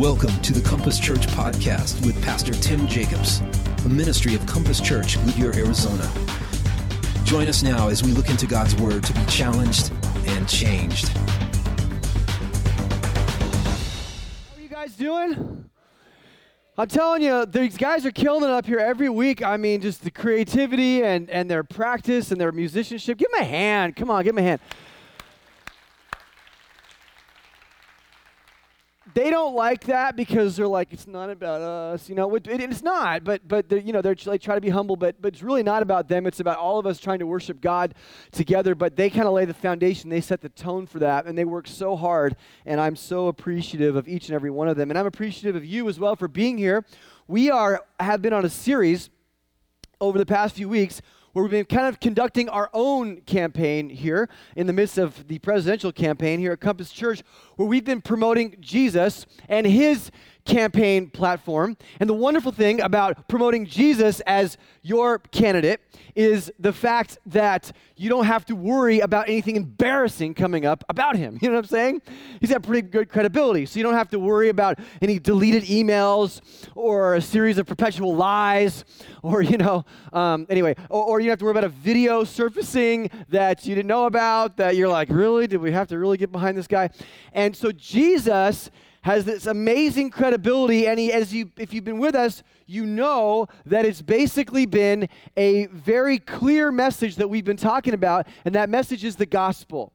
Welcome to the Compass Church podcast with Pastor Tim Jacobs, a ministry of Compass Church, Goodyear, Arizona. Join us now as we look into God's Word to be challenged and changed. How are you guys doing? I'm telling you, these guys are killing it up here every week. I mean, just the creativity and, and their practice and their musicianship. Give them a hand. Come on, give them a hand. They don't like that because they're like it's not about us you know it, it, it's not but but they're, you know they're they try to be humble but but it's really not about them. It's about all of us trying to worship god together but they kind of lay the foundation they set the tone for that and they work so hard and i'm so appreciative of each and every one of them. And i'm appreciative of you as well for being here. We are have been on a series over the past few weeks where we've been kind of conducting our own campaign here in the midst of the presidential campaign here at Compass Church, where we've been promoting Jesus and his campaign platform. And the wonderful thing about promoting Jesus as your candidate is the fact that you don't have to worry about anything embarrassing coming up about him. You know what I'm saying? He's got pretty good credibility. So you don't have to worry about any deleted emails or a series of perpetual lies or, you know, um, anyway, or, or you have to worry about a video surfacing that you didn't know about that you're like, really? Did we have to really get behind this guy? And so Jesus has this amazing credibility and he, as you if you've been with us you know that it's basically been a very clear message that we've been talking about and that message is the gospel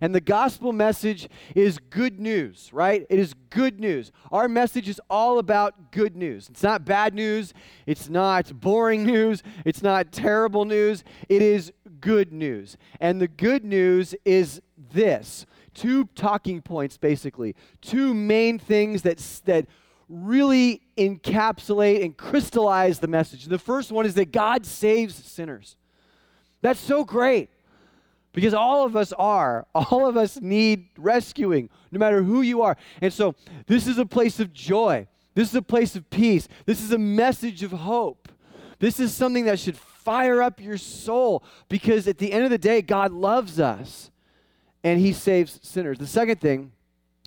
and the gospel message is good news, right? It is good news. Our message is all about good news. It's not bad news. It's not boring news. It's not terrible news. It is good news. And the good news is this two talking points, basically, two main things that, that really encapsulate and crystallize the message. The first one is that God saves sinners. That's so great because all of us are. All of us need rescuing, no matter who you are. And so, this is a place of joy. This is a place of peace. This is a message of hope. This is something that should fire up your soul because at the end of the day, God loves us and he saves sinners. The second thing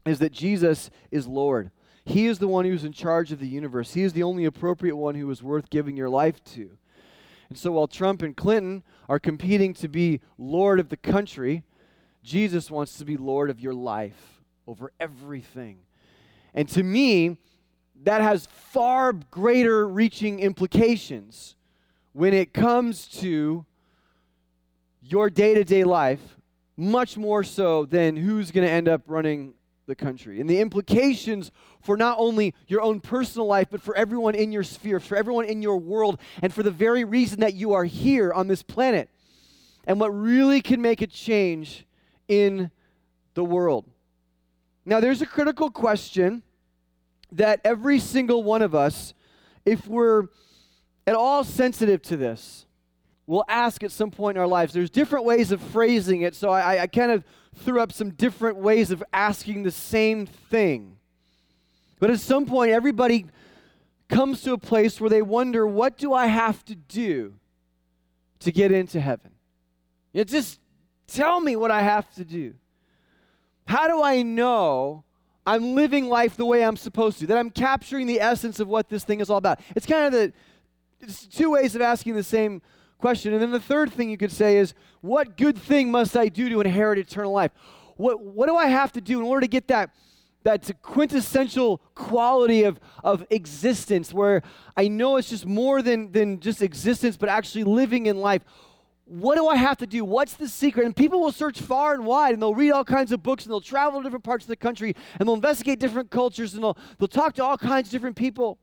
is that Jesus is Lord. He is the one who's in charge of the universe. He is the only appropriate one who is worth giving your life to. And so while Trump and Clinton are competing to be Lord of the country, Jesus wants to be Lord of your life over everything. And to me, that has far greater reaching implications when it comes to your day to day life much more so than who's going to end up running the country. And the implications for not only your own personal life, but for everyone in your sphere, for everyone in your world, and for the very reason that you are here on this planet. And what really can make a change in the world. Now, there's a critical question that every single one of us, if we're at all sensitive to this, we'll ask at some point in our lives. There's different ways of phrasing it, so I, I kind of threw up some different ways of asking the same thing. But at some point, everybody comes to a place where they wonder, what do I have to do to get into heaven? You know, just tell me what I have to do. How do I know I'm living life the way I'm supposed to, that I'm capturing the essence of what this thing is all about? It's kind of the it's two ways of asking the same question. And then the third thing you could say is, what good thing must I do to inherit eternal life? What, what do I have to do in order to get that, that quintessential quality of, of existence where I know it's just more than, than just existence, but actually living in life? What do I have to do? What's the secret? And people will search far and wide and they'll read all kinds of books and they'll travel to different parts of the country and they'll investigate different cultures and they'll, they'll talk to all kinds of different people.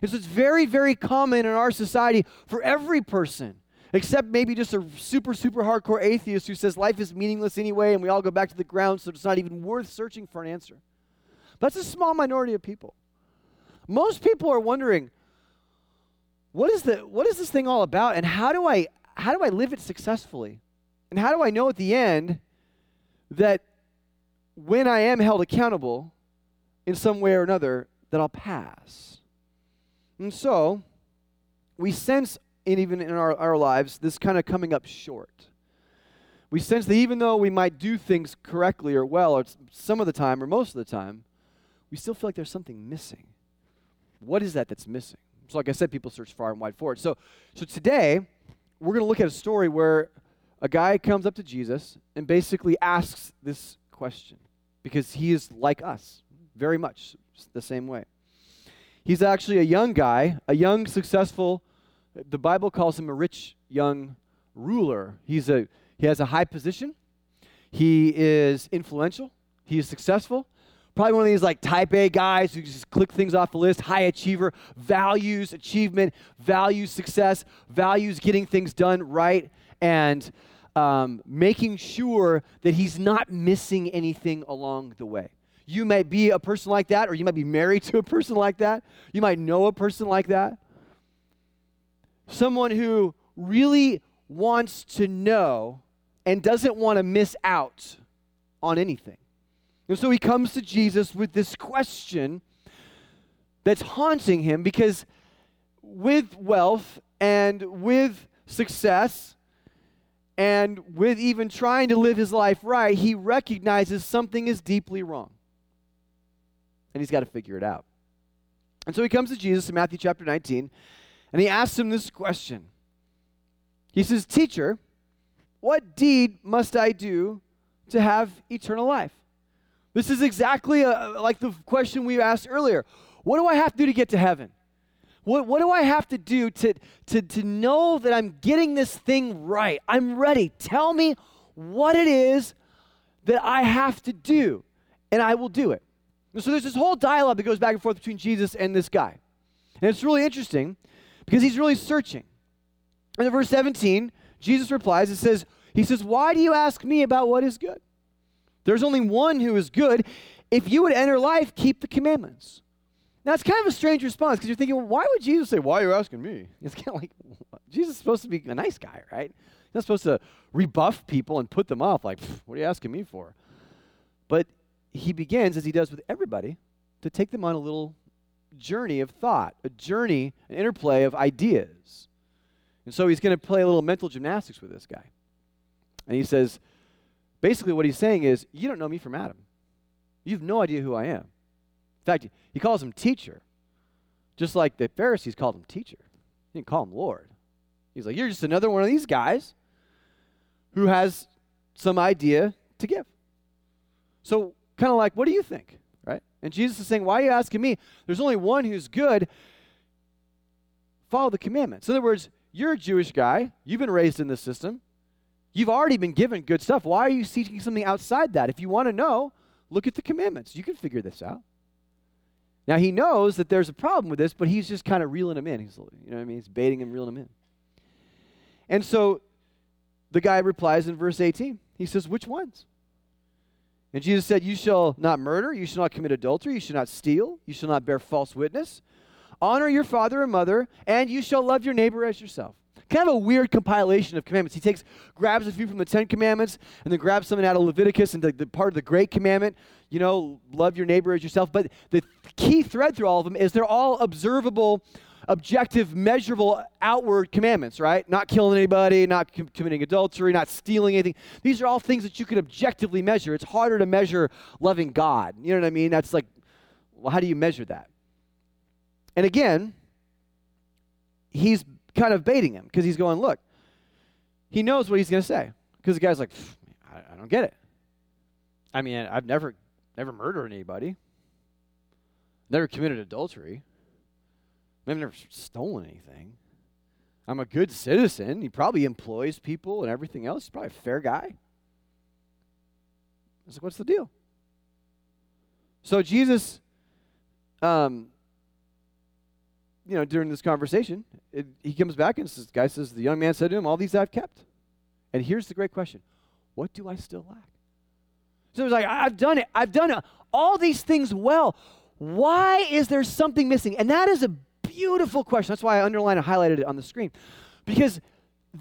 And so it's very, very common in our society for every person except maybe just a super, super hardcore atheist who says life is meaningless anyway and we all go back to the ground, so it's not even worth searching for an answer. That's a small minority of people. Most people are wondering, what is, the, what is this thing all about and how do, I, how do I live it successfully? And how do I know at the end that when I am held accountable in some way or another, that I'll pass? And so, we sense and even in our, our lives, this kind of coming up short. We sense that even though we might do things correctly or well, or some of the time or most of the time, we still feel like there's something missing. What is that that's missing? So, like I said, people search far and wide for it. So, so today, we're going to look at a story where a guy comes up to Jesus and basically asks this question because he is like us, very much the same way. He's actually a young guy, a young, successful, the Bible calls him a rich young ruler. He's a, he has a high position, he is influential, he is successful. Probably one of these like type A guys who just click things off the list, high achiever, values achievement, values success, values getting things done right, and um, making sure that he's not missing anything along the way. You might be a person like that, or you might be married to a person like that. You might know a person like that. Someone who really wants to know and doesn't want to miss out on anything. And so he comes to Jesus with this question that's haunting him because with wealth and with success and with even trying to live his life right, he recognizes something is deeply wrong. And he's got to figure it out. And so he comes to Jesus in Matthew chapter 19 and he asks him this question. He says, Teacher, what deed must I do to have eternal life? This is exactly a, uh, like the question we asked earlier. What do I have to do to get to heaven? What, what do I have to do to, to, to know that I'm getting this thing right? I'm ready. Tell me what it is that I have to do, and I will do it. And so there's this whole dialogue that goes back and forth between Jesus and this guy. And it's really interesting because he's really searching. And in verse 17, Jesus replies, it says, He says, Why do you ask me about what is good? There's only one who is good. If you would enter life, keep the commandments. Now, it's kind of a strange response because you're thinking, well, why would Jesus say, Why are you asking me? It's kind of like, Jesus is supposed to be a nice guy, right? He's not supposed to rebuff people and put them off, like, What are you asking me for? But he begins, as he does with everybody, to take them on a little journey of thought, a journey, an interplay of ideas. And so he's going to play a little mental gymnastics with this guy. And he says, basically, what he's saying is, You don't know me from Adam. You have no idea who I am. In fact, he calls him teacher, just like the Pharisees called him teacher. He didn't call him Lord. He's like, You're just another one of these guys who has some idea to give. So, kind of like, what do you think? And Jesus is saying, Why are you asking me? There's only one who's good. Follow the commandments. In other words, you're a Jewish guy. You've been raised in this system. You've already been given good stuff. Why are you seeking something outside that? If you want to know, look at the commandments. You can figure this out. Now he knows that there's a problem with this, but he's just kind of reeling him in. He's, you know what I mean? He's baiting him, reeling him in. And so the guy replies in verse 18. He says, Which ones? And Jesus said, You shall not murder, you shall not commit adultery, you shall not steal, you shall not bear false witness, honor your father and mother, and you shall love your neighbor as yourself. Kind of a weird compilation of commandments. He takes, grabs a few from the Ten Commandments, and then grabs something out of Leviticus and the, the part of the Great Commandment, you know, love your neighbor as yourself. But the key thread through all of them is they're all observable, objective, measurable, outward commandments, right? Not killing anybody, not com- committing adultery, not stealing anything. These are all things that you can objectively measure. It's harder to measure loving God. You know what I mean? That's like, well, how do you measure that? And again, he's kind of baiting him because he's going, look, he knows what he's going to say. Because the guy's like, I, I don't get it. I mean, I've never, never murdered anybody, never committed adultery, I've never stolen anything. I'm a good citizen. He probably employs people and everything else. He's probably a fair guy. I was like, what's the deal? So Jesus, um, you know, during this conversation, it, he comes back and says, guy says, the young man said to him, all these I've kept. And here's the great question. What do I still lack? So he's like, I've done it. I've done it. all these things well. Why is there something missing? And that is a beautiful question. That's why I underlined and highlighted it on the screen. Because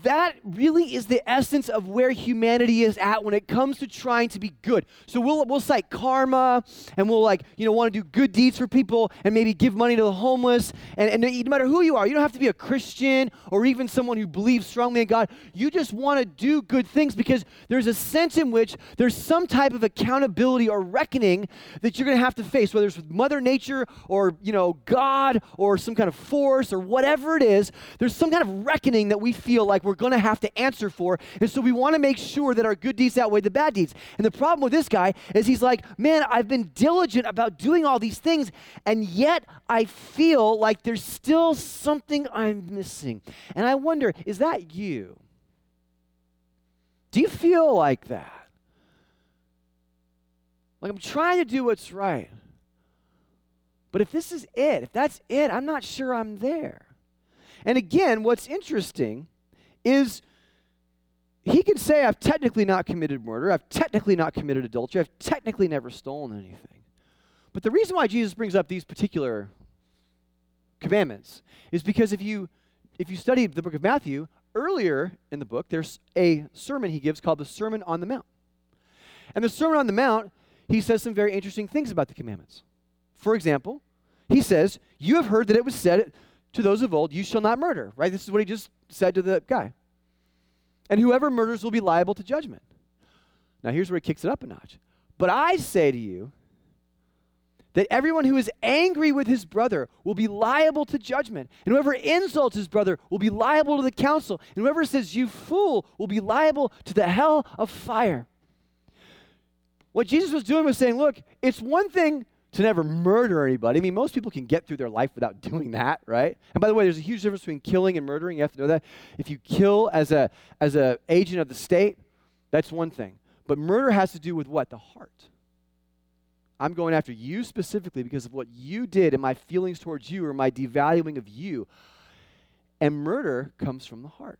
that really is the essence of where humanity is at when it comes to trying to be good. So we'll we'll cite karma and we'll like, you know, want to do good deeds for people and maybe give money to the homeless. And, and no matter who you are, you don't have to be a Christian or even someone who believes strongly in God. You just want to do good things because there's a sense in which there's some type of accountability or reckoning that you're going to have to face, whether it's with Mother Nature or, you know, God or some kind of force or whatever it is. There's some kind of reckoning that we feel like like we're going to have to answer for. And so we want to make sure that our good deeds outweigh the bad deeds. And the problem with this guy is he's like, man, I've been diligent about doing all these things, and yet I feel like there's still something I'm missing. And I wonder, is that you? Do you feel like that? Like I'm trying to do what's right. But if this is it, if that's it, I'm not sure I'm there. And again, what's interesting is he can say, I've technically not committed murder, I've technically not committed adultery, I've technically never stolen anything. But the reason why Jesus brings up these particular commandments is because if you if you study the book of Matthew, earlier in the book, there's a sermon he gives called the Sermon on the Mount. And the Sermon on the Mount, he says some very interesting things about the commandments. For example, he says, You have heard that it was said to those of old, You shall not murder, right? This is what he just said to the guy. And whoever murders will be liable to judgment. Now, here's where he kicks it up a notch. But I say to you that everyone who is angry with his brother will be liable to judgment. And whoever insults his brother will be liable to the council. And whoever says, You fool, will be liable to the hell of fire. What Jesus was doing was saying, Look, it's one thing to never murder anybody. I mean, most people can get through their life without doing that, right? And by the way, there's a huge difference between killing and murdering. You have to know that. If you kill as a as a agent of the state, that's one thing. But murder has to do with what? The heart. I'm going after you specifically because of what you did and my feelings towards you or my devaluing of you. And murder comes from the heart.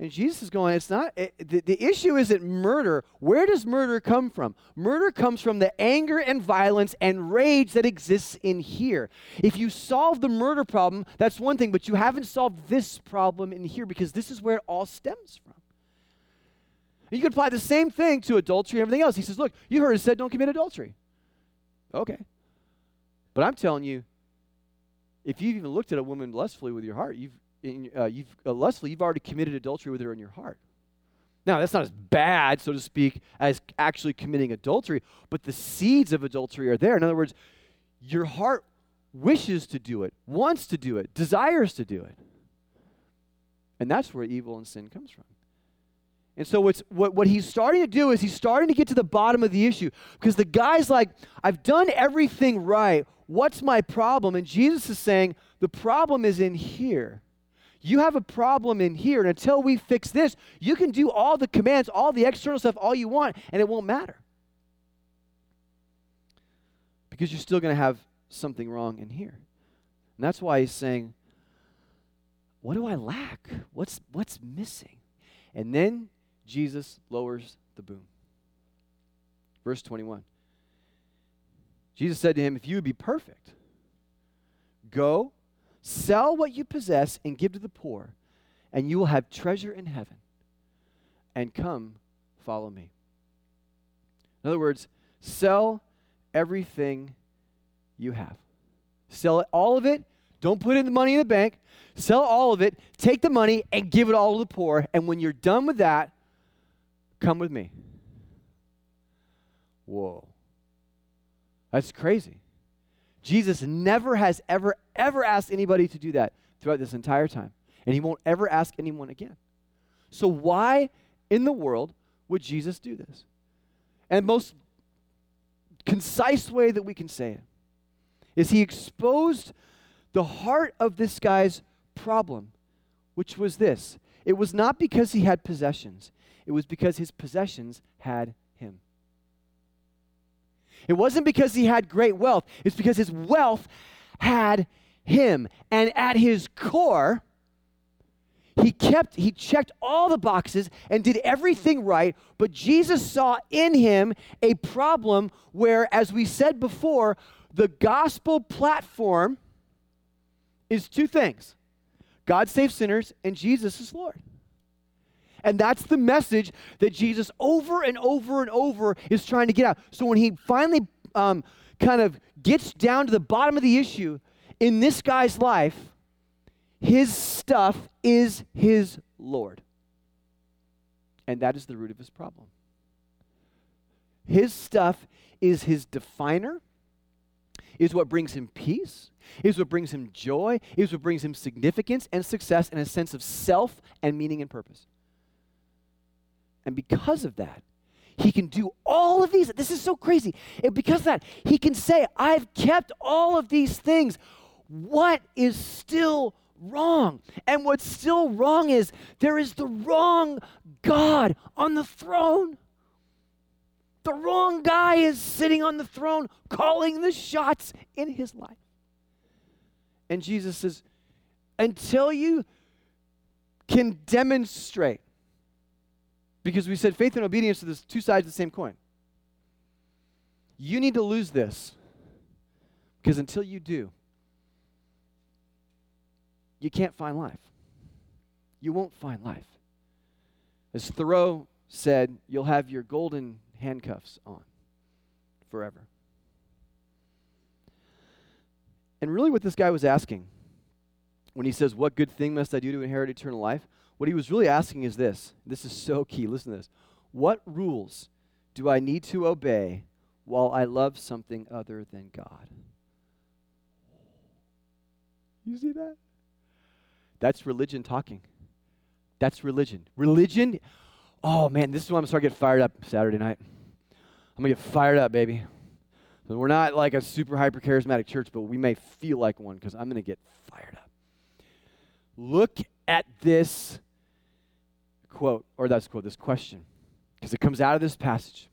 And Jesus is going, it's not, it, the, the issue isn't murder. Where does murder come from? Murder comes from the anger and violence and rage that exists in here. If you solve the murder problem, that's one thing, but you haven't solved this problem in here because this is where it all stems from. You can apply the same thing to adultery and everything else. He says, look, you heard it said don't commit adultery. Okay. But I'm telling you, if you've even looked at a woman lustfully with your heart, you've in, uh, you've uh, lustfully, you've already committed adultery with her in your heart. Now, that's not as bad, so to speak, as actually committing adultery, but the seeds of adultery are there. In other words, your heart wishes to do it, wants to do it, desires to do it. And that's where evil and sin comes from. And so what's, what, what he's starting to do is he's starting to get to the bottom of the issue because the guy's like, I've done everything right. What's my problem? And Jesus is saying, the problem is in here. You have a problem in here, and until we fix this, you can do all the commands, all the external stuff, all you want, and it won't matter. Because you're still going to have something wrong in here. And that's why he's saying, What do I lack? What's, what's missing? And then Jesus lowers the boom. Verse 21. Jesus said to him, If you would be perfect, go Sell what you possess and give to the poor, and you will have treasure in heaven. And come, follow me. In other words, sell everything you have. Sell all of it. Don't put in the money in the bank. Sell all of it. Take the money and give it all to the poor. And when you're done with that, come with me. Whoa. That's crazy. Jesus never has ever, ever asked anybody to do that throughout this entire time. And he won't ever ask anyone again. So, why in the world would Jesus do this? And most concise way that we can say it is he exposed the heart of this guy's problem, which was this it was not because he had possessions, it was because his possessions had it wasn't because he had great wealth, it's because his wealth had him. And at his core, he kept he checked all the boxes and did everything right. But jesus saw in him a problem where as we said before the gospel platform is two things. God saves sinners and jesus is lord And that's the message that Jesus over and over and over is trying to get out. So when he finally um, kind of gets down to the bottom of the issue in this guy's life, his stuff is his Lord. And that is the root of his problem. His stuff is his definer, is what brings him peace, is what brings him joy, is what brings him significance and success and a sense of self and meaning and purpose. And because of that, he can do all of these. This is so crazy. And because of that, he can say, I've kept all of these things. What is still wrong? And what's still wrong is there is the wrong God on the throne. The wrong guy is sitting on the throne calling the shots in his life. And Jesus says, until you can demonstrate, because we said faith and obedience are the two sides of the same coin. You need to lose this because until you do, you can't find life. You won't find life. As Thoreau said, you'll have your golden handcuffs on forever. And really, what this guy was asking when he says, What good thing must I do to inherit eternal life? What he was really asking is this. This is so key. Listen to this. What rules do I need to obey while I love something other than God? You see that? That's religion talking. That's religion. Religion, oh man, this is when I'm going to getting fired up Saturday night. I'm going to get fired up, baby. We're not like a super hyper charismatic church, but we may feel like one because I'm going to get fired up. Look at this quote, or that's quote, this question, because it comes out of this passage.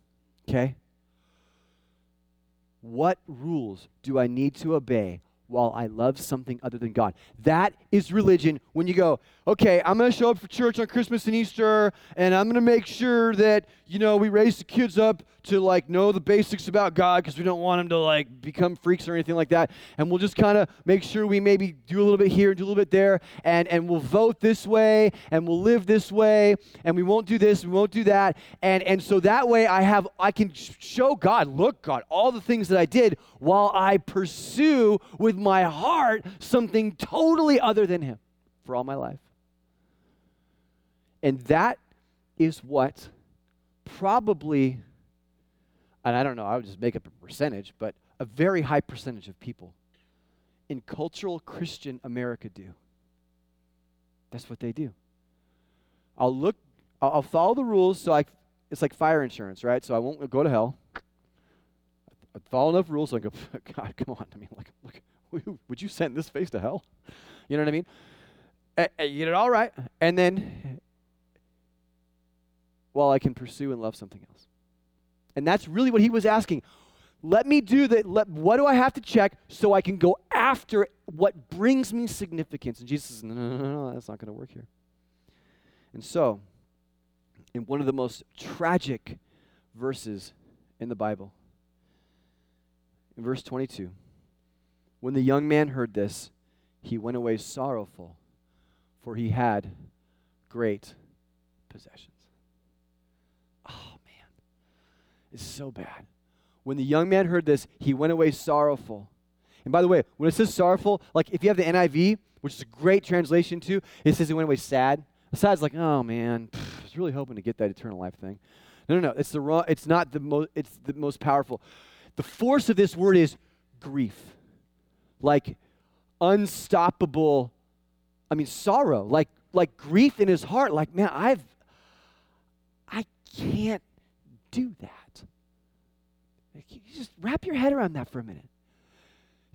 Okay? What rules do I need to obey while I love something other than God. That is religion when you go, okay, I'm going to show up for church on Christmas and Easter, and I'm going to make sure that, you know, we raise the kids up to like know the basics about God because we don't want them to like become freaks or anything like that. And we'll just kind of make sure we maybe do a little bit here and do a little bit there, and, and we'll vote this way, and we'll live this way, and we won't do this, we won't do that. And, and so that way I have, I can show God, look, God, all the things that I did while I pursue with my heart something totally other than Him for all my life. And that is what probably, and I don't know, I would just make up a percentage, but a very high percentage of people in cultural Christian America do. That's what they do. I'll look, I'll, follow the rules so I, it's like fire insurance, right? So I won't go to hell. I follow enough rules so I go, God, come on. I mean, like, look, would you send this face to hell? You know what I mean? you get it all right. And then, well, I can pursue and love something else. And that's really what he was asking. Let me do that. Let, what do I have to check so I can go after what brings me significance? And Jesus says, no, no, no, no that's not going to work here. And so, in one of the most tragic verses in the Bible, in verse 22, when the young man heard this, he went away sorrowful, for he had great possessions. Oh, man. It's so bad. When the young man heard this, he went away sorrowful. And by the way, when it says sorrowful, like if you have the NIV, which is a great translation too, it says he went away sad. Sad's like, oh man, pff, I was really hoping to get that eternal life thing. No, no, no. It's the wrong. It's not the most. It's the most powerful. The force of this word is grief, like unstoppable. I mean, sorrow, like like grief in his heart. Like, man, I've, I can't do that. Just wrap your head around that for a minute.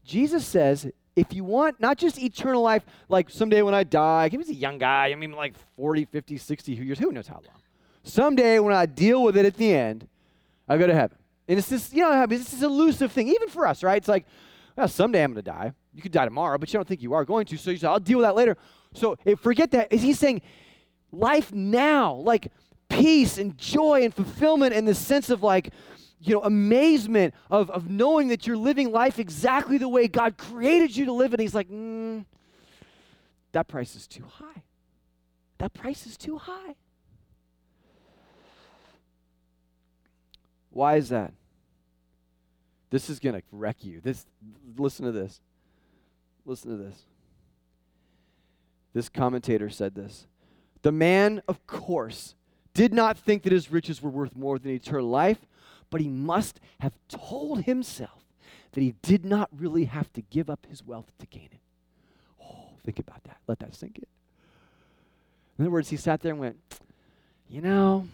Jesus says, if you want not just eternal life, like someday when I die, he was a young guy, I mean, like 40, 50, 60 years, who knows how long. Someday when I deal with it at the end, I go to heaven. And it's this, you know, it's this elusive thing, even for us, right? It's like, well, someday I'm going to die. You could die tomorrow, but you don't think you are going to. So you say, I'll deal with that later. So if, forget that. Is he saying life now, like peace and joy and fulfillment and the sense of like, you know, amazement of, of knowing that you're living life exactly the way God created you to live. And he's like, mm, that price is too high. That price is too high. Why is that? This is going to wreck you. This listen to this. Listen to this. This commentator said this. The man, of course, did not think that his riches were worth more than eternal life but he must have told himself that he did not really have to give up his wealth to gain it. Oh, think about that. Let that sink in. In other words, he sat there and went, You know,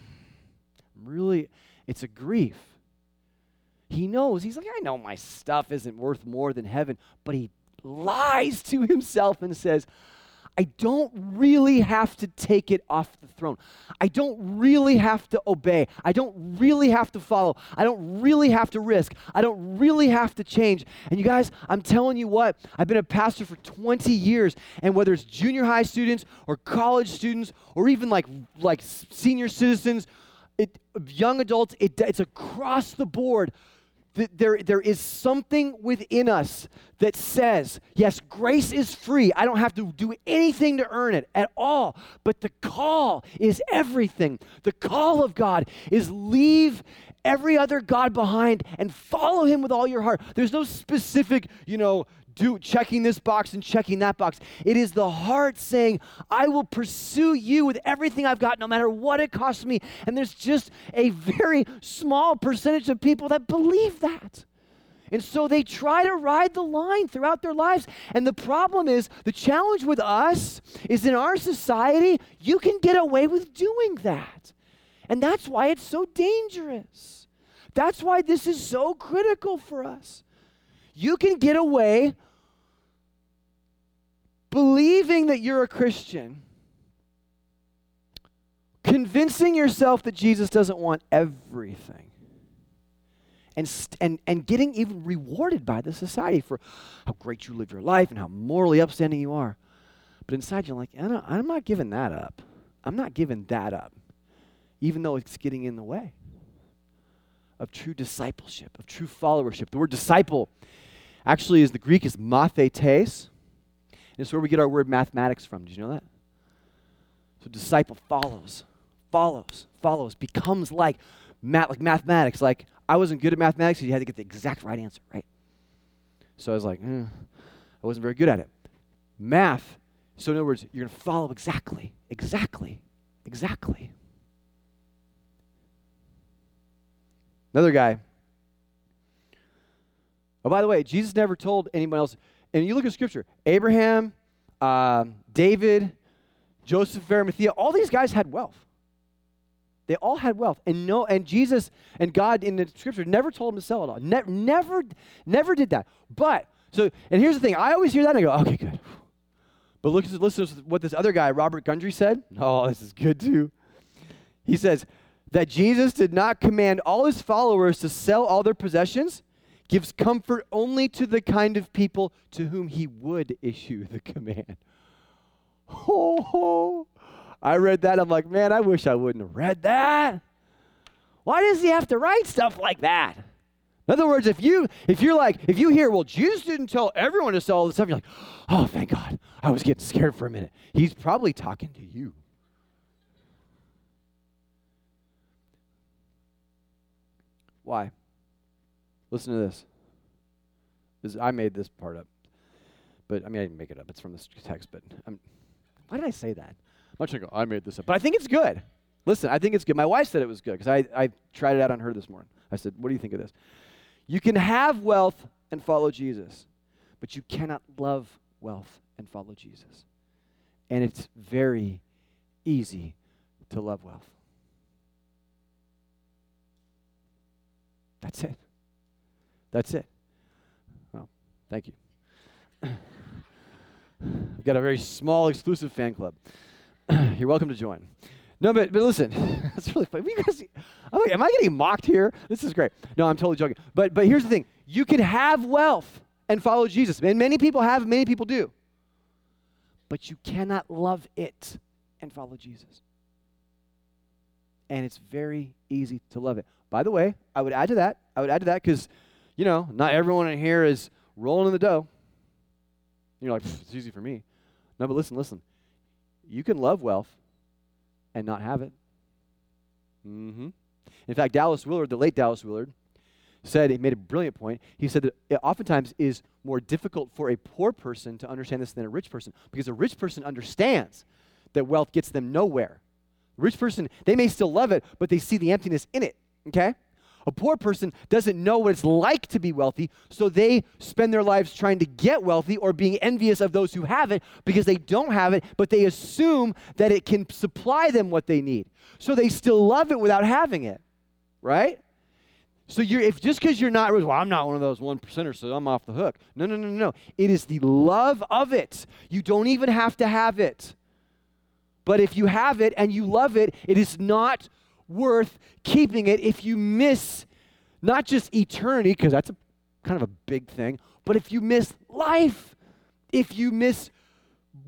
I'm really, it's a grief. He knows, he's like, I know my stuff isn't worth more than heaven, but he lies to himself and says, I don't really have to take it off the throne. I don't really have to obey. I don't really have to follow. I don't really have to risk. I don't really have to change. And you guys, I'm telling you what, I've been a pastor for 20 years, and whether it's junior high students or college students or even like, like senior citizens, it, young adults, it, it's across the board there, there is something within us that says, yes, grace is free. I don't have to do anything to earn it at all. But the call is everything. The call of God is leave every other God behind and follow him with all your heart. There's no specific, you know, do checking this box and checking that box. It is the heart saying, I will pursue you with everything I've got, no matter what it costs me. And there's just a very small percentage of people that believe that. And so they try to ride the line throughout their lives. And the problem is, the challenge with us is in our society, you can get away with doing that. And that's why it's so dangerous. That's why this is so critical for us. You can get away believing that you're a Christian, convincing yourself that Jesus doesn't want everything, and, and, and getting even rewarded by the society for how great you live your life and how morally upstanding you are. But inside you're like, I'm not giving that up. I'm not giving that up, even though it's getting in the way of true discipleship, of true followership. The word disciple actually is the Greek is mathetes. It's where we get our word mathematics from. Did you know that? So disciple follows, follows, follows, becomes like math, like mathematics. Like I wasn't good at mathematics, so you had to get the exact right answer, right? So I was like, eh, I wasn't very good at it. Math. So in other words, you're to follow exactly, exactly, exactly. Another guy Oh, by the way, Jesus never told anyone else. And you look at Scripture Abraham, uh, David, Joseph of Arimathea, all these guys had wealth. They all had wealth. And no, and Jesus and God in the scripture never told them to sell it all. Ne- never, never did that. But, so, and here's the thing I always hear that and I go, okay, good. But look, listen to what this other guy, Robert Gundry, said. Oh, this is good too. He says that Jesus did not command all his followers to sell all their possessions gives comfort only to the kind of people to whom he would issue the command. Oh, I read that. I'm like, man, I wish I wouldn't have read that. Why does he have to write stuff like that? In other words, if you if you're like if you hear, well, Jesus didn't tell everyone to sell all this stuff, you're like, oh, thank God, I was getting scared for a minute. He's probably talking to you. Why? Listen to this. this. I made this part up. But I mean, I didn't make it up. It's from this text. But I'm, why did I say that? I'm not go, I made this up. But I think it's good. Listen, I think it's good. My wife said it was good because I, I tried it out on her this morning. I said, What do you think of this? You can have wealth and follow Jesus, but you cannot love wealth and follow Jesus. And it's very easy to love wealth. That's it. That's it. Well, thank you. We've got a very small, exclusive fan club. You're welcome to join. No, but, but listen, that's really funny. Guys, I'm like, am I getting mocked here? This is great. No, I'm totally joking. But, but here's the thing you can have wealth and follow Jesus. And many people have, many people do. But you cannot love it and follow Jesus. And it's very easy to love it. By the way, I would add to that, I would add to that because you know, not everyone in here is rolling in the dough. You're like, it's easy for me. No, but listen, listen. You can love wealth and not have it. Mm-hmm. In fact, Dallas Willard, the late Dallas Willard, said, he made a brilliant point. He said that it oftentimes is more difficult for a poor person to understand this than a rich person because a rich person understands that wealth gets them nowhere. Rich person, they may still love it, but they see the emptiness in it, okay? A poor person doesn't know what it's like to be wealthy, so they spend their lives trying to get wealthy or being envious of those who have it because they don't have it, but they assume that it can supply them what they need. So they still love it without having it, right? So you're if just because you're not well, I'm not one of those one percenters, so I'm off the hook. No, no, no, no. It is the love of it. You don't even have to have it. But if you have it and you love it, it is not worth keeping it if you miss not just eternity, because that's a kind of a big thing, but if you miss life, if you miss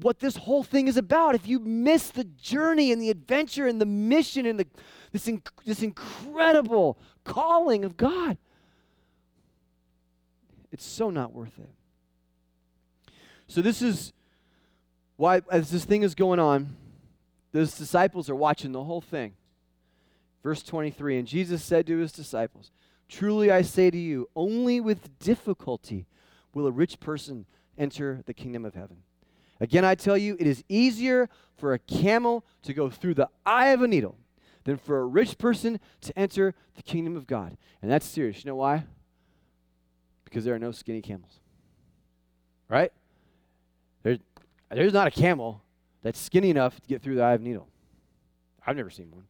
what this whole thing is about, if you miss the journey and the adventure and the mission and the, this, inc- this incredible calling of God, it's so not worth it. So, this is why, as this thing is going on, those disciples are watching the whole thing. Verse 23 And Jesus said to his disciples, Truly I say to you, only with difficulty will a rich person enter the kingdom of heaven. Again, I tell you, it is easier for a camel to go through the eye of a needle than for a rich person to enter the kingdom of God. And that's serious. You know why? Because there are no skinny camels. Right? There, there's not a camel that's skinny enough to get through the eye of a needle. I've never seen one.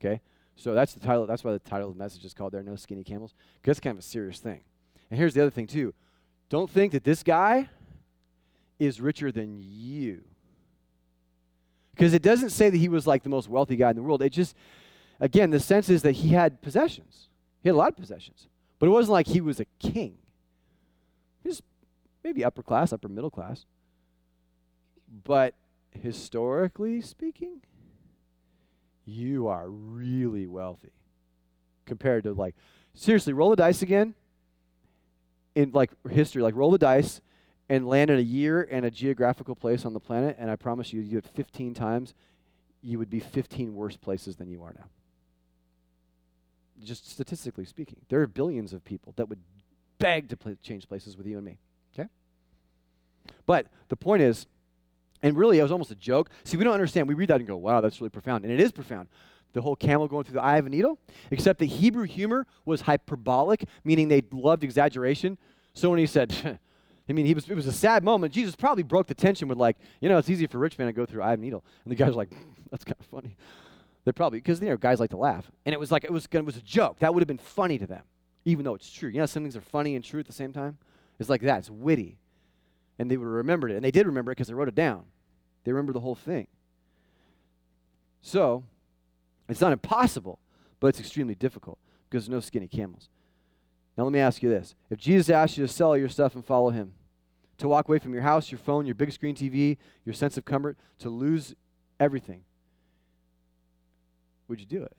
Okay? So that's the title. That's why the title of the message is called There Are No Skinny Camels. Because it's kind of a serious thing. And here's the other thing, too. Don't think that this guy is richer than you. Because it doesn't say that he was like the most wealthy guy in the world. It just, again, the sense is that he had possessions. He had a lot of possessions. But it wasn't like he was a king. He was maybe upper class, upper middle class. But historically speaking, you are really wealthy compared to like seriously roll the dice again in like history like roll the dice and land in a year and a geographical place on the planet, and I promise you, you do it 15 times, you would be 15 worse places than you are now. Just statistically speaking, there are billions of people that would beg to play, change places with you and me. Okay? But the point is, and really it was almost a joke. See, we don't understand. We read that and go, wow, that's really profound. And it is profound. The whole camel going through the eye of a needle, except the Hebrew humor was hyperbolic, meaning they loved exaggeration. So when he said, I mean, he was, it was a sad moment. Jesus probably broke the tension with, like, you know, it's easy for a rich man to go through eye of a needle. And the guy's like, that's kind of funny. They're probably, because, you know, guys like to laugh. And it was like, it was, it was a joke. That would have been funny to them, even though it's true. You know, some things are funny and true at the same time? It's like that. It's witty. And they would have remembered it. And they did remember it because they wrote it down. They remember the whole thing. So, it's not impossible, but it's extremely difficult because there's no skinny camels. Now, let me ask you this. If Jesus asked you to sell your stuff and follow him, to walk away from your house, your phone, your big screen TV, your sense of comfort, to lose everything, would you do it?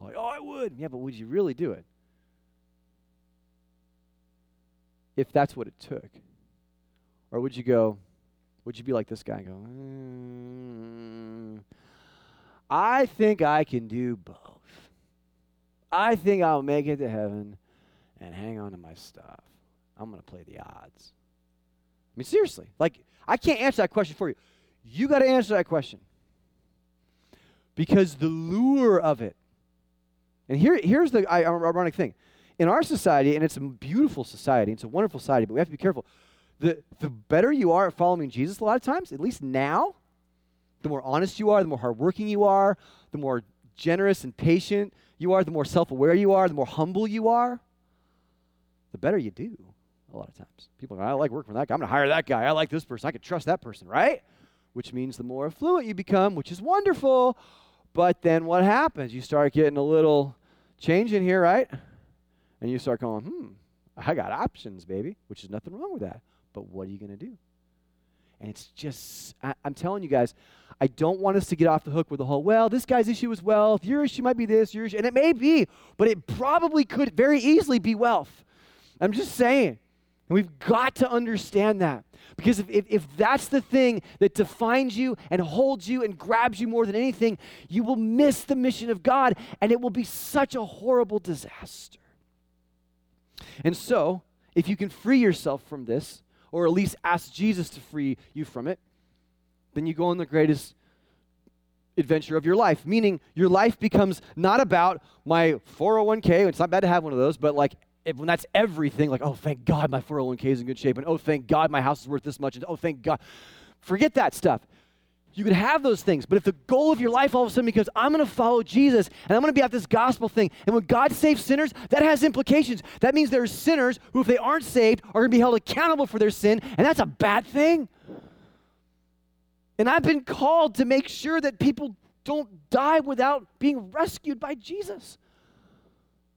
Like, oh, I would. Yeah, but would you really do it? If that's what it took. Or would you go, would you be like this guy go, mm, I think I can do both. I think I'll make it to heaven and hang on to my stuff. I'm going to play the odds. I mean, seriously. Like, I can't answer that question for you. You got to answer that question. Because the lure of it, and here, here's the ironic thing. In our society, and it's a beautiful society, it's a wonderful society, but we have to be careful. The, the better you are at following Jesus, a lot of times, at least now, the more honest you are, the more hardworking you are, the more generous and patient you are, the more self aware you are, the more humble you are, the better you do a lot of times. People go, I like working for that guy. I'm going to hire that guy. I like this person. I can trust that person, right? Which means the more affluent you become, which is wonderful. But then what happens? You start getting a little change in here, right? And you start going, hmm, I got options, baby, which is nothing wrong with that. But what are you going to do? And it's just, I, am telling you guys, I don't want us to get off the hook with the whole, well, this guy's issue is wealth, your issue might be this, your issue, and it may be, but it probably could very easily be wealth. I'm just saying. And we've got to understand that. Because if, if, if, that's the thing that defines you and holds you and grabs you more than anything, you will miss the mission of God and it will be such a horrible disaster. And so, if you can free yourself from this, or at least ask Jesus to free you from it, then you go on the greatest adventure of your life. Meaning, your life becomes not about my 401k, it's not bad to have one of those, but like if, when that's everything, like, oh, thank God my 401k is in good shape, and oh, thank God my house is worth this much, and oh, thank God. Forget that stuff. You could have those things, but if the goal of your life all of a sudden becomes, I'm going to follow Jesus and I'm going to be at this gospel thing, and when God saves sinners, that has implications. That means there are sinners who, if they aren't saved, are going to be held accountable for their sin, and that's a bad thing. And I've been called to make sure that people don't die without being rescued by Jesus.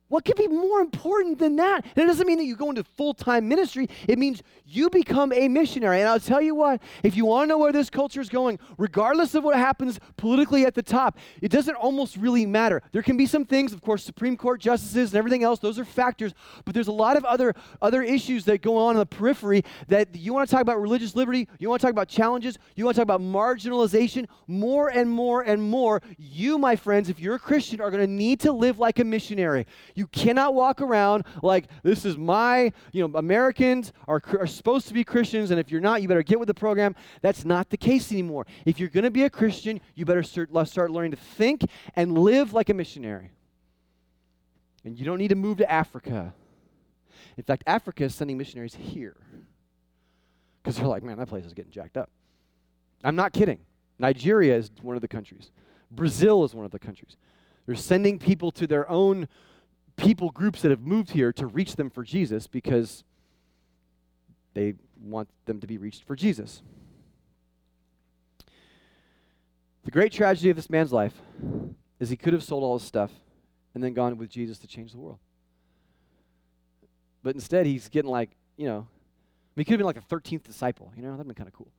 What could be more important than that? And it doesn't mean that you go into full time ministry. It means you become a missionary. And I'll tell you what, if you want to know where this culture is going, regardless of what happens politically at the top, it doesn't almost really matter. There can be some things, of course, Supreme Court justices and everything else, those are factors, but there's a lot of other, other issues that go on in the periphery that you want to talk about religious liberty, you want to talk about challenges, you want to talk about marginalization, more and more and more. You, my friends, if you're a Christian, are going to need to live like a missionary. You cannot walk around like this is my, you know, Americans are, are supposed to be Christians, and if you're not, you better get with the program. That's not the case anymore. If you're going to be a Christian, you better start, start learning to think and live like a missionary. And you don't need to move to Africa. In fact, Africa is sending missionaries here because they're like, man, that place is getting jacked up. I'm not kidding. Nigeria is one of the countries. Brazil is one of the countries. They're sending people to their own people groups that have moved here to reach them for Jesus because they want them to be reached for Jesus. The great tragedy of this man's life is he could have sold all his stuff and then gone with Jesus to change the world. But instead, he's getting like, you know, he could have been like a 13th disciple. You know, that'd been kind of cool.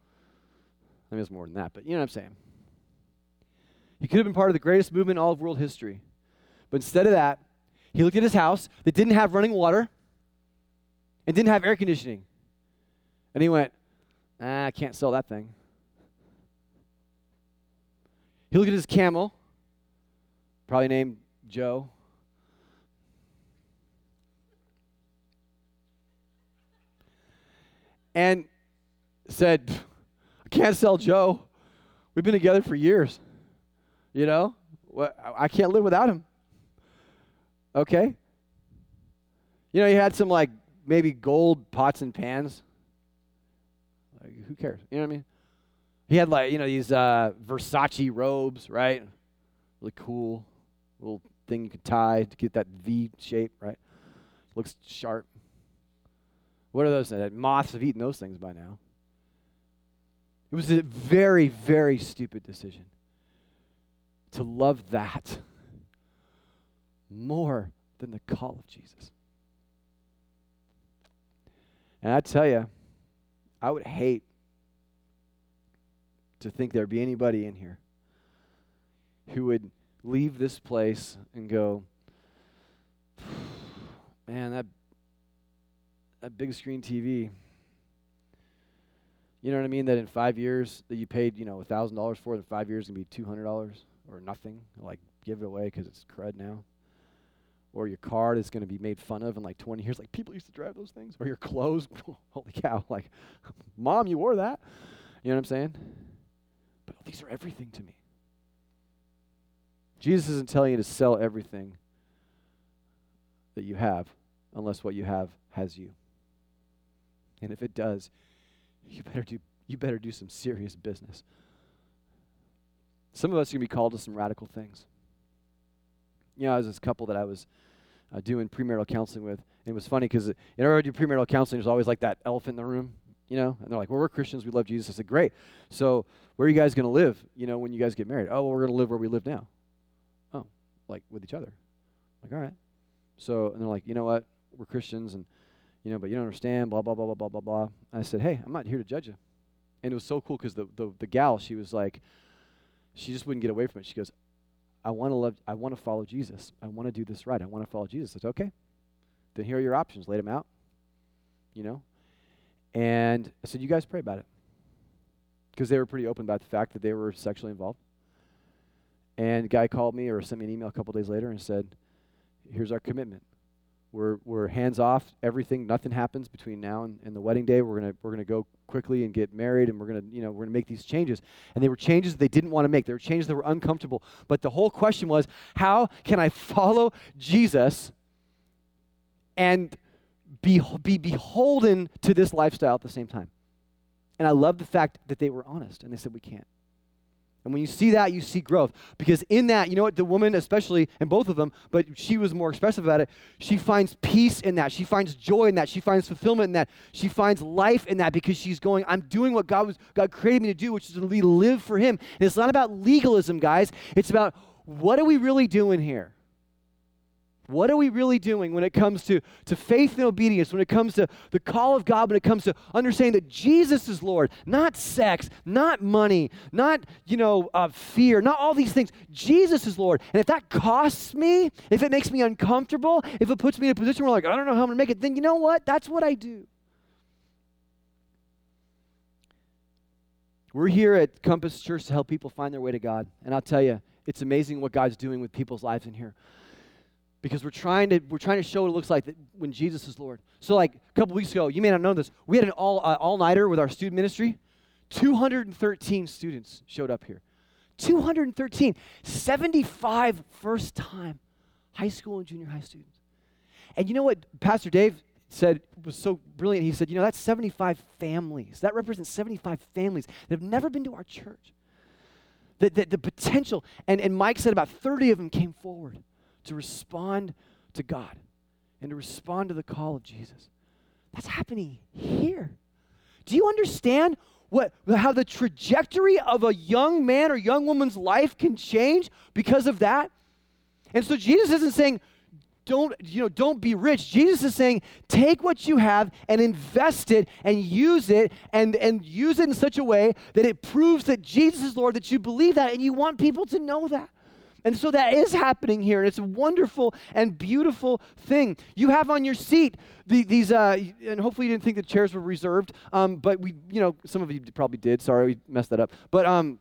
I mean, it's more than that, but you know what I'm saying. He could have been part of the greatest movement in all of world history. But instead of that, he looked at his house that didn't have running water and didn't have air conditioning. And he went, ah, I can't sell that thing. He looked at his camel, probably named Joe. And said, I can't sell Joe. We've been together for years. You know, I can't live without him. Okay? You know, he had some like maybe gold pots and pans. Like, who cares? You know what I mean? He had like, you know, these uh, Versace robes, right? Really cool. Little thing you could tie to get that V shape, right? Looks sharp. What are those? Moths have eaten those things by now. It was a very, very stupid decision to love that more than the call of Jesus. And I tell you, I would hate to think there'd be anybody in here who would leave this place and go, man, that that big screen TV. You know what I mean? That in five years that you paid, you know, a thousand dollars for, in five years gonna be two hundred dollars or nothing. Like give it away because it's crud now or your car is going to be made fun of in like 20 years. Like, people used to drive those things. Or your clothes. Holy cow. Like, mom, you wore that. You know what I'm saying? But oh, these are everything to me. Jesus isn't telling you to sell everything that you have unless what you have has you. And if it does, you better do, you better do some serious business. Some of us are going to be called to some radical things. You know, I was this couple that I was uh, doing premarital counseling with. And it was funny because, you know, I do premarital counseling, there's always like that elephant in the room, you know? And they're like, well, we're Christians, we love Jesus. I said, great. So where are you guys going to live, you know, when you guys get married? Oh, well, we're going to live where we live now. Oh, like with each other. I'm like, all right. So, and they're like, you know what? We're Christians and, you know, but you don't understand, blah, blah, blah, blah, blah, blah, blah. I said, hey, I'm not here to judge you. And it was so cool because the, the, the gal, she was like, she just wouldn't get away from it. She goes, I want to love, I want to follow Jesus. I want to do this right. I want to follow Jesus. I said, okay. Then here are your options. Lay them out. You know? And I said, You guys pray about it. Because they were pretty open about the fact that they were sexually involved. And guy called me or sent me an email a couple days later and said, Here's our commitment. We're, we're hands off, everything, nothing happens between now and, and the wedding day. We're gonna we're gonna go quickly and get married and we're gonna, you know, we're gonna make these changes. And they were changes they didn't want to make. They were changes that were uncomfortable. But the whole question was, how can I follow Jesus and be, be beholden to this lifestyle at the same time? And I love the fact that they were honest and they said, we can't. And when you see that, you see growth. Because in that, you know what, the woman, especially, and both of them, but she was more expressive about it, she finds peace in that. She finds joy in that. She finds fulfillment in that. She finds life in that because she's going, I'm doing what God, was, God created me to do, which is to live for Him. And it's not about legalism, guys. It's about what are we really doing here? What are we really doing when it comes to, to faith and obedience, when it comes to the call of God, when it comes to understanding that Jesus is Lord, not sex, not money, not, you know, uh, fear, not all these things. Jesus is Lord. And if that costs me, if it makes me uncomfortable, if it puts me in a position where, like, I don't know how I'm going to make it, then you know what? That's what I do. We're here at Compass Church to help people find their way to God. And I'll tell you, it's amazing what God's doing with people's lives in here because we're trying to we're trying to show what it looks like that when Jesus is Lord. So like a couple weeks ago, you may not know this, we had an all uh, all nighter with our student ministry. 213 students showed up here. 213, 75 first time high school and junior high students. And you know what Pastor Dave said was so brilliant? He said, you know, that's 75 families. That represents 75 families that have never been to our church. The, the, the potential, and, and Mike said about 30 of them came forward to respond to God and to respond to the call of Jesus. That's happening here. Do you understand what, how the trajectory of a young man or young woman's life can change because of that? And so Jesus isn't saying, don't you know don't be rich jesus is saying take what you have and invest it and use it and and use it in such a way that it proves that jesus is lord that you believe that and you want people to know that and so that is happening here, and it's a wonderful and beautiful thing. You have on your seat the, these, uh, and hopefully you didn't think the chairs were reserved, um, but we, you know, some of you probably did. Sorry, we messed that up. But um,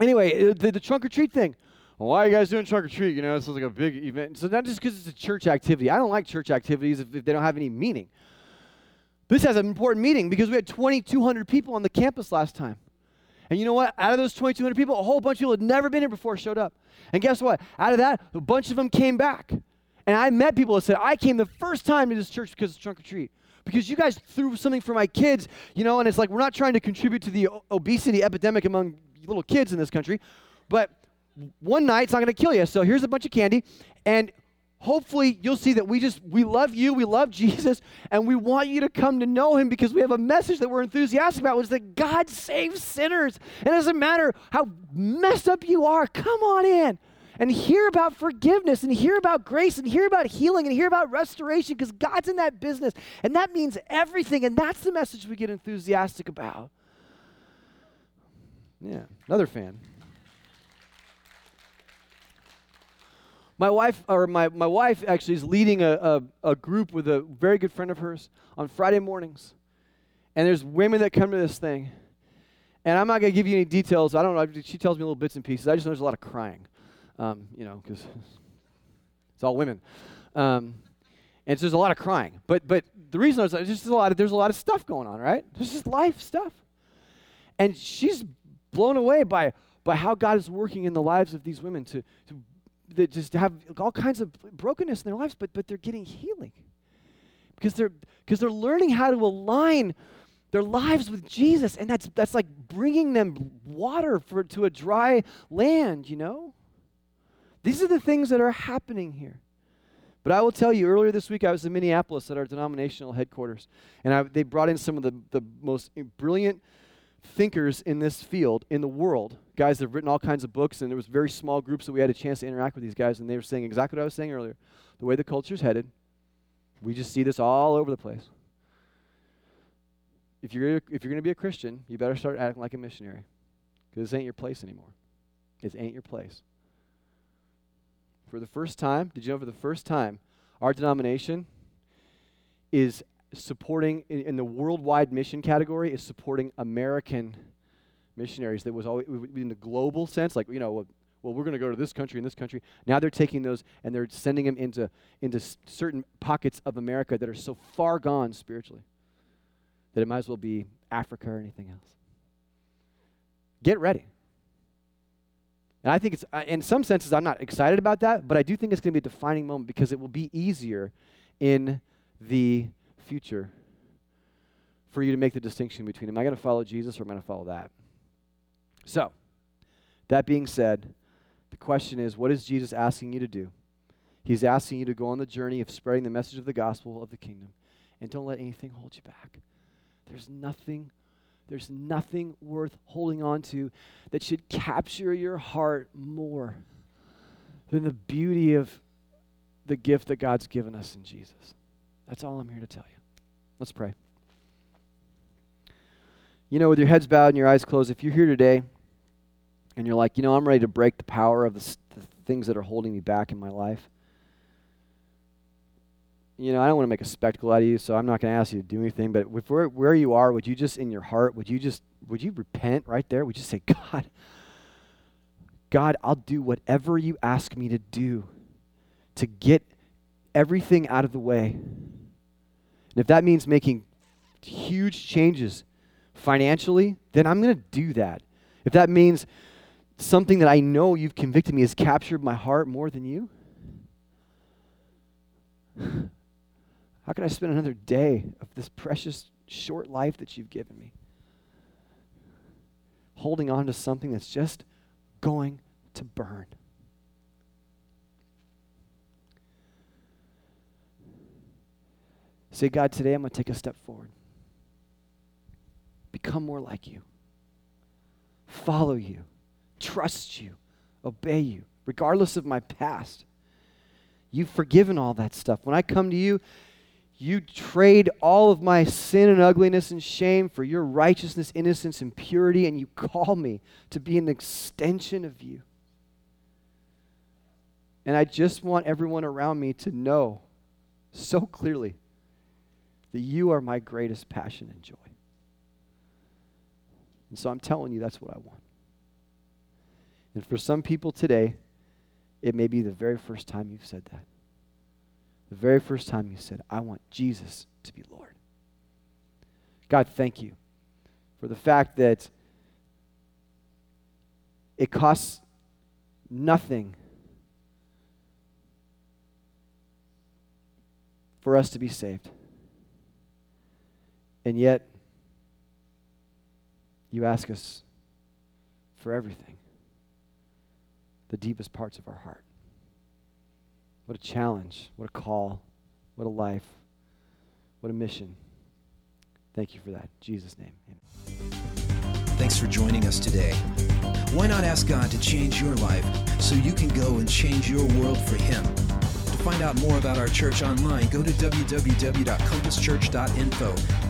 anyway, uh, the, the trunk or treat thing. Why are you guys doing trunk or treat? You know, this is like a big event. So not just because it's a church activity. I don't like church activities if, if they don't have any meaning. This has an important meaning because we had 2,200 people on the campus last time. And you know what? Out of those 2,200 people, a whole bunch of people had never been here before showed up. And guess what? Out of that, a bunch of them came back. And I met people that said, I came the first time to this church because of trunk or treat. Because you guys threw something for my kids, you know, and it's like we're not trying to contribute to the obesity epidemic among little kids in this country, but one night it's not going to kill you. So here's a bunch of candy, and hopefully you'll see that we just we love you we love jesus and we want you to come to know him because we have a message that we're enthusiastic about which is that god saves sinners. And it doesn't matter how messed up you are come on in and hear about forgiveness and hear about grace and hear about healing and hear about restoration because god's in that business. And that means everything and that's the message we get enthusiastic about. Yeah another fan My wife, or my, my wife actually is leading a, a, a group with a very good friend of hers on Friday mornings. And there's women that come to this thing. And I'm not going to give you any details. I don't know. She tells me little bits and pieces. I just know there's a lot of crying, um, you know, because it's all women. Um, and so there's a lot of crying. But, but the reason is there's just a lot of, there's a lot of stuff going on, right? There's just life stuff. And she's blown away by, by how God is working in the lives of these women to, to that just have all kinds of brokenness in their lives, but, but they're getting healing because they're, because they're learning how to align their lives with Jesus, and that's, that's like bringing them water for, to a dry land, you know? These are the things that are happening here. But I will tell you, earlier this week I was in Minneapolis at our denominational headquarters, and I, they brought in some of the, the most brilliant thinkers in this field in the world, guys that have written all kinds of books, and there was very small groups that we had a chance to interact with these guys, and they were saying exactly what I was saying earlier. The way the culture's headed, we just see this all over the place. If you're, if you're going to be a Christian, you better start acting like a missionary, because this ain't your place anymore. This ain't your place. For the first time, did you know for the first time, our denomination is supporting in, the worldwide mission category is supporting American missionaries that was always in the global sense, like, you know, well, we're going to go to this country and this country. Now they're taking those and they're sending them into, into certain pockets of America that are so far gone spiritually that it might as well be Africa or anything else. Get ready. And I think it's, in some senses, I'm not excited about that, but I do think it's going to be a defining moment because it will be easier in the future for you to make the distinction between am I going to follow Jesus or am I going to follow that? So, that being said, the question is what is Jesus asking you to do? He's asking you to go on the journey of spreading the message of the gospel of the kingdom. And don't let anything hold you back. There's nothing there's nothing worth holding on to that should capture your heart more than the beauty of the gift that God's given us in Jesus. That's all I'm here to tell you. Let's pray. You know, with your heads bowed and your eyes closed, if you're here today and you're like, you know, I'm ready to break the power of the, the things that are holding me back in my life. You know, I don't want to make a spectacle out of you, so I'm not going to ask you to do anything. But where, where you are, would you just in your heart, would you just would you repent right there? Would you say, God, God, I'll do whatever you ask me to do to get everything out of the way. And if that means making huge changes financially, then I'm going to do that. If that means something that I know you've convicted me has captured my heart more than you? How can I spend another day of this precious short life that you've given me? Holding on to something that's just going to burn. Say, God, today I'm going to take a step forward. Become more like you. Follow you trust you, obey you, regardless of my past. You've forgiven all that stuff. When I come to you, you trade all of my sin and ugliness and shame for your righteousness, innocence, and purity, and you call me to be an extension of you. And I just want everyone around me to know so clearly that you are my greatest passion and joy. And so I'm telling you, that's what I want. And for some people today, it may be the very first time you've said that. The very first time you said, I want Jesus to be Lord. God, thank you for the fact that it costs nothing for us to be saved. And yet, you ask us for everything the deepest parts of our heart. What a challenge, what a call, what a life, what a mission. Thank you for that. In Jesus' name. Amen. Thanks for joining us today. Why not ask God to change your life so you can go and change your world for Him? To find out more about our church online, go to www.compasschurch.info,